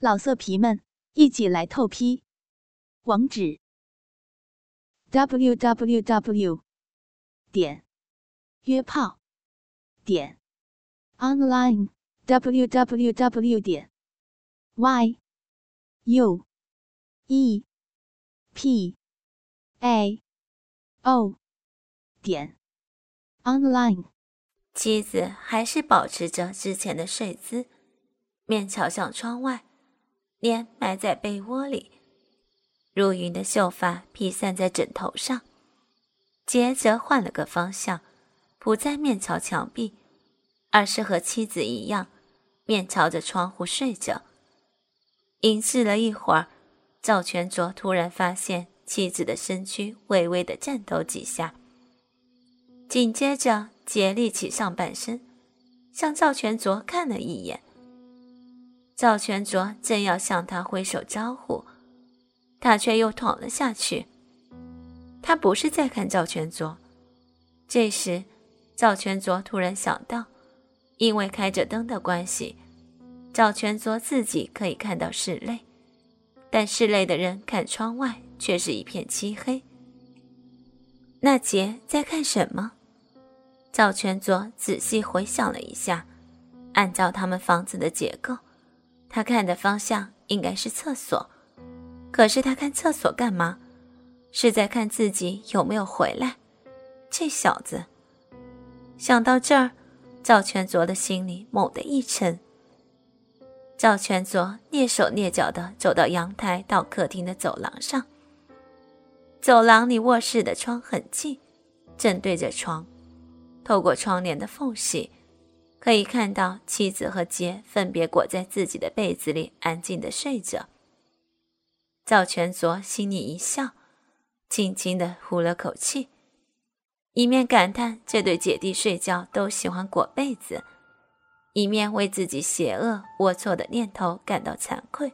老色皮们，一起来透批！网址：w w w 点约炮点 online w w w 点 y u e p a o 点 online。妻子还是保持着之前的睡姿，面朝向窗外。脸埋在被窝里，如云的秀发披散在枕头上。杰则换了个方向，不再面朝墙壁，而是和妻子一样，面朝着窗户睡着。凝视了一会儿，赵全卓突然发现妻子的身躯微微的颤抖几下，紧接着杰立起上半身，向赵全卓看了一眼。赵全卓正要向他挥手招呼，他却又躺了下去。他不是在看赵全卓。这时，赵全卓突然想到，因为开着灯的关系，赵全卓自己可以看到室内，但室内的人看窗外却是一片漆黑。那杰在看什么？赵全卓仔细回想了一下，按照他们房子的结构。他看的方向应该是厕所，可是他看厕所干嘛？是在看自己有没有回来。这小子想到这儿，赵全卓的心里猛地一沉。赵全卓蹑手蹑脚地走到阳台到客厅的走廊上。走廊离卧室的窗很近，正对着床，透过窗帘的缝隙。可以看到妻子和杰分别裹在自己的被子里，安静的睡着。赵全卓心里一笑，轻轻的呼了口气，一面感叹这对姐弟睡觉都喜欢裹被子，一面为自己邪恶龌龊的念头感到惭愧。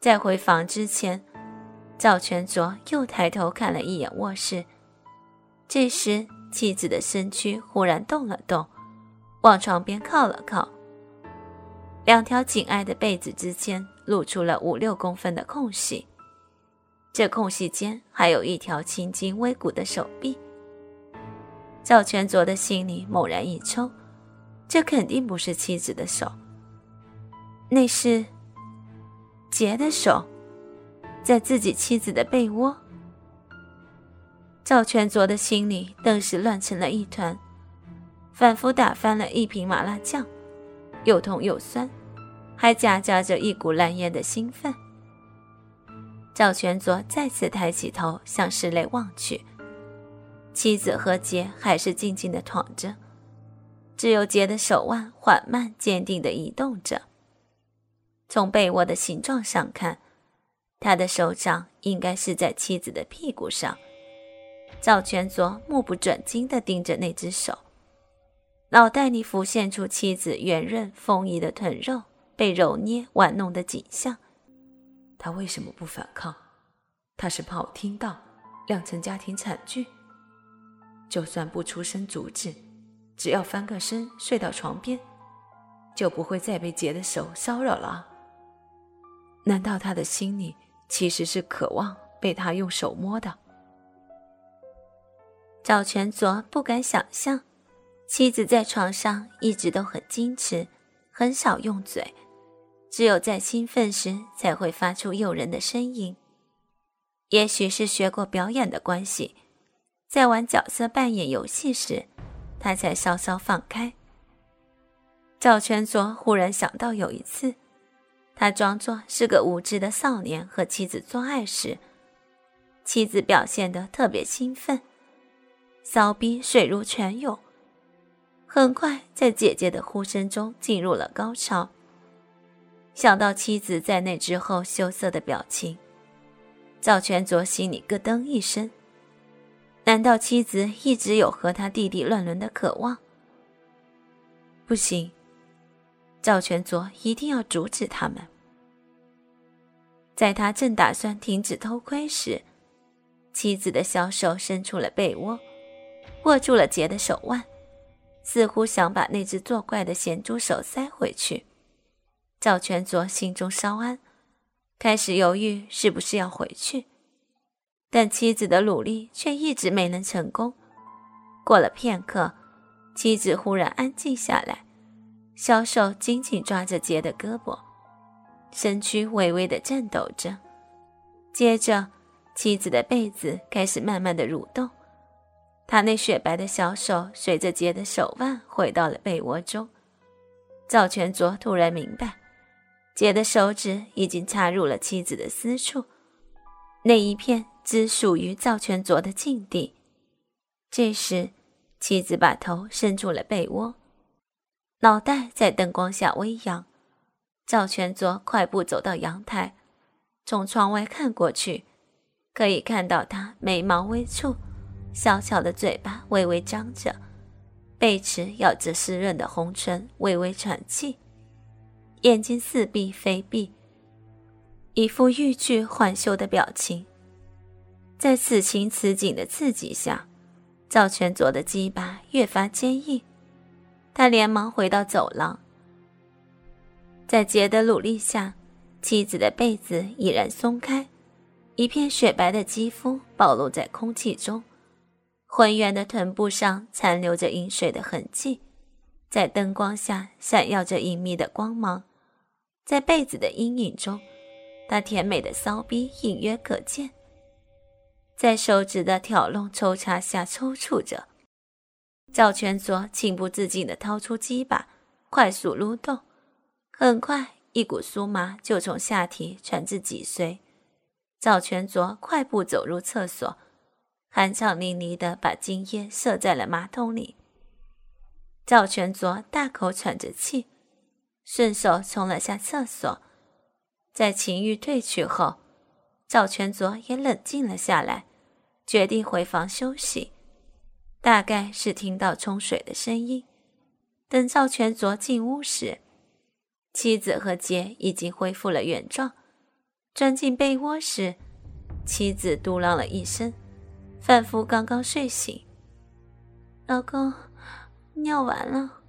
在回房之前，赵全卓又抬头看了一眼卧室，这时妻子的身躯忽然动了动。往床边靠了靠，两条紧挨的被子之间露出了五六公分的空隙，这空隙间还有一条青筋微鼓的手臂。赵全卓的心里猛然一抽，这肯定不是妻子的手，那是杰的手，在自己妻子的被窝。赵全卓的心里顿时乱成了一团。反复打翻了一瓶麻辣酱，又痛又酸，还夹杂着一股烂烟的兴奋。赵全卓再次抬起头向室内望去，妻子和杰还是静静的躺着，只有杰的手腕缓慢坚定的移动着。从被窝的形状上看，他的手掌应该是在妻子的屁股上。赵全卓目不转睛地盯着那只手。脑袋里浮现出妻子圆润丰腴的臀肉被揉捏玩弄的景象。他为什么不反抗？他是怕我听到，酿成家庭惨剧。就算不出声阻止，只要翻个身睡到床边，就不会再被杰的手骚扰了。难道他的心里其实是渴望被他用手摸的？赵全卓不敢想象。妻子在床上一直都很矜持，很少用嘴，只有在兴奋时才会发出诱人的声音。也许是学过表演的关系，在玩角色扮演游戏时，他才稍稍放开。赵全卓忽然想到，有一次，他装作是个无知的少年和妻子做爱时，妻子表现得特别兴奋，骚逼水如泉涌。很快，在姐姐的呼声中进入了高潮。想到妻子在那之后羞涩的表情，赵全卓心里咯噔一声。难道妻子一直有和他弟弟乱伦的渴望？不行，赵全卓一定要阻止他们。在他正打算停止偷窥时，妻子的小手伸出了被窝，握住了杰的手腕。似乎想把那只作怪的咸猪手塞回去，赵全卓心中稍安，开始犹豫是不是要回去，但妻子的努力却一直没能成功。过了片刻，妻子忽然安静下来，小手紧紧抓着杰的胳膊，身躯微微的颤抖着。接着，妻子的被子开始慢慢的蠕动，他那雪白的小手随着杰的手腕回到了被窝中。赵全卓突然明白，杰的手指已经插入了妻子的私处，那一片只属于赵全卓的禁地。这时，妻子把头伸出了被窝，脑袋在灯光下微扬。赵全卓快步走到阳台，从窗外看过去，可以看到他眉毛微蹙，小巧的嘴巴微微张着，贝齿咬着湿润的红唇，微微喘气，眼睛似闭非闭，一副欲拒还休的表情。在此情此景的刺激下。赵全卓的鸡巴越发坚硬，他连忙回到走廊。在杰的努力下，妻子的被子已然松开，一片雪白的肌肤暴露在空气中，浑圆的臀部上残留着饮水的痕迹，在灯光下闪耀着隐秘的光芒，在被子的阴影中，他甜美的骚逼隐约可见。在手指的挑弄抽插下抽搐着，赵全卓情不自禁地掏出鸡巴，快速撸动。很快，一股酥麻就从下体传至脊髓。赵全卓快步走入厕所，酣畅淋漓地把精液射在了马桶里。赵全卓大口喘着气，顺手冲了下厕所。在情欲退去后。赵全卓也冷静了下来，决定回房休息。大概是听到冲水的声音。等赵全卓进屋时，妻子和杰已经恢复了原状。钻进被窝时，妻子嘟囔了一声，范夫刚刚睡醒：“老公，尿完了。”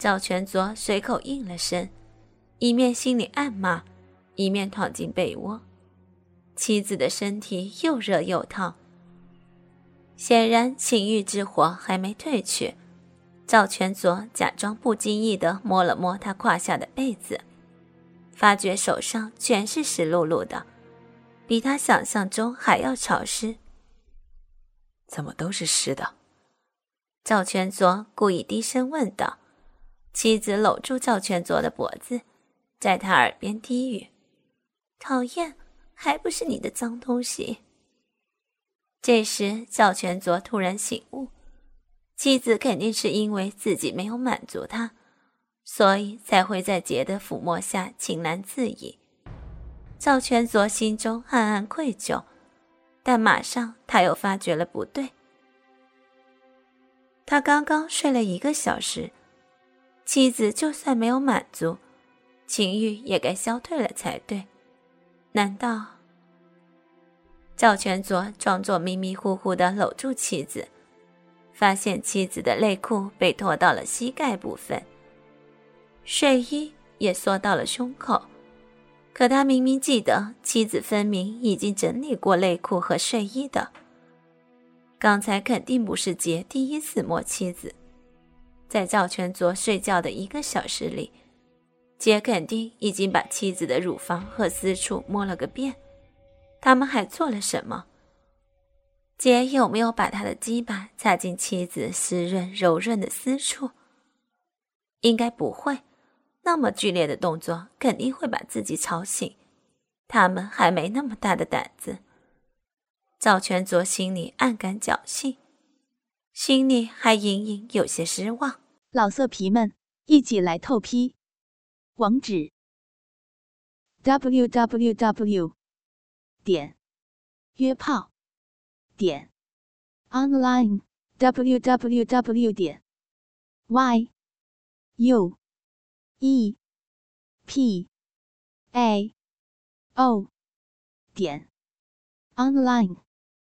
赵全卓随口应了声，一面心里暗骂，一面躺进被窝。妻子的身体又热又烫，显然情欲之火还没退去。赵全卓假装不经意地摸了摸她胯下的被子，发觉手上全是湿漉漉的，比他想象中还要潮湿。怎么都是湿的？赵全卓故意低声问道。妻子搂住赵全卓的脖子，在他耳边低语：“讨厌。”还不是你的脏东西。这时，赵全卓突然醒悟，妻子肯定是因为自己没有满足他，所以才会在杰的抚摸下情难自已。赵全卓心中暗暗愧疚，但马上他又发觉了不对。他刚刚睡了一个小时，妻子就算没有满足，情欲也该消退了才对。难道？赵全佐装作迷迷糊糊的搂住妻子，发现妻子的内裤被拖到了膝盖部分，睡衣也缩到了胸口。可他明明记得妻子分明已经整理过内裤和睡衣的，刚才肯定不是杰第一次摸妻子，在赵全卓睡觉的一个小时里。杰肯定已经把妻子的乳房和私处摸了个遍，他们还做了什么？姐有没有把他的鸡巴插进妻子湿润柔润的私处？应该不会，那么剧烈的动作肯定会把自己吵醒。他们还没那么大的胆子。赵全卓心里暗感侥幸，心里还隐隐有些失望。老色皮们，一起来透批！网址：w w w 点约炮点 online w w w 点 y u e p a o 点 online。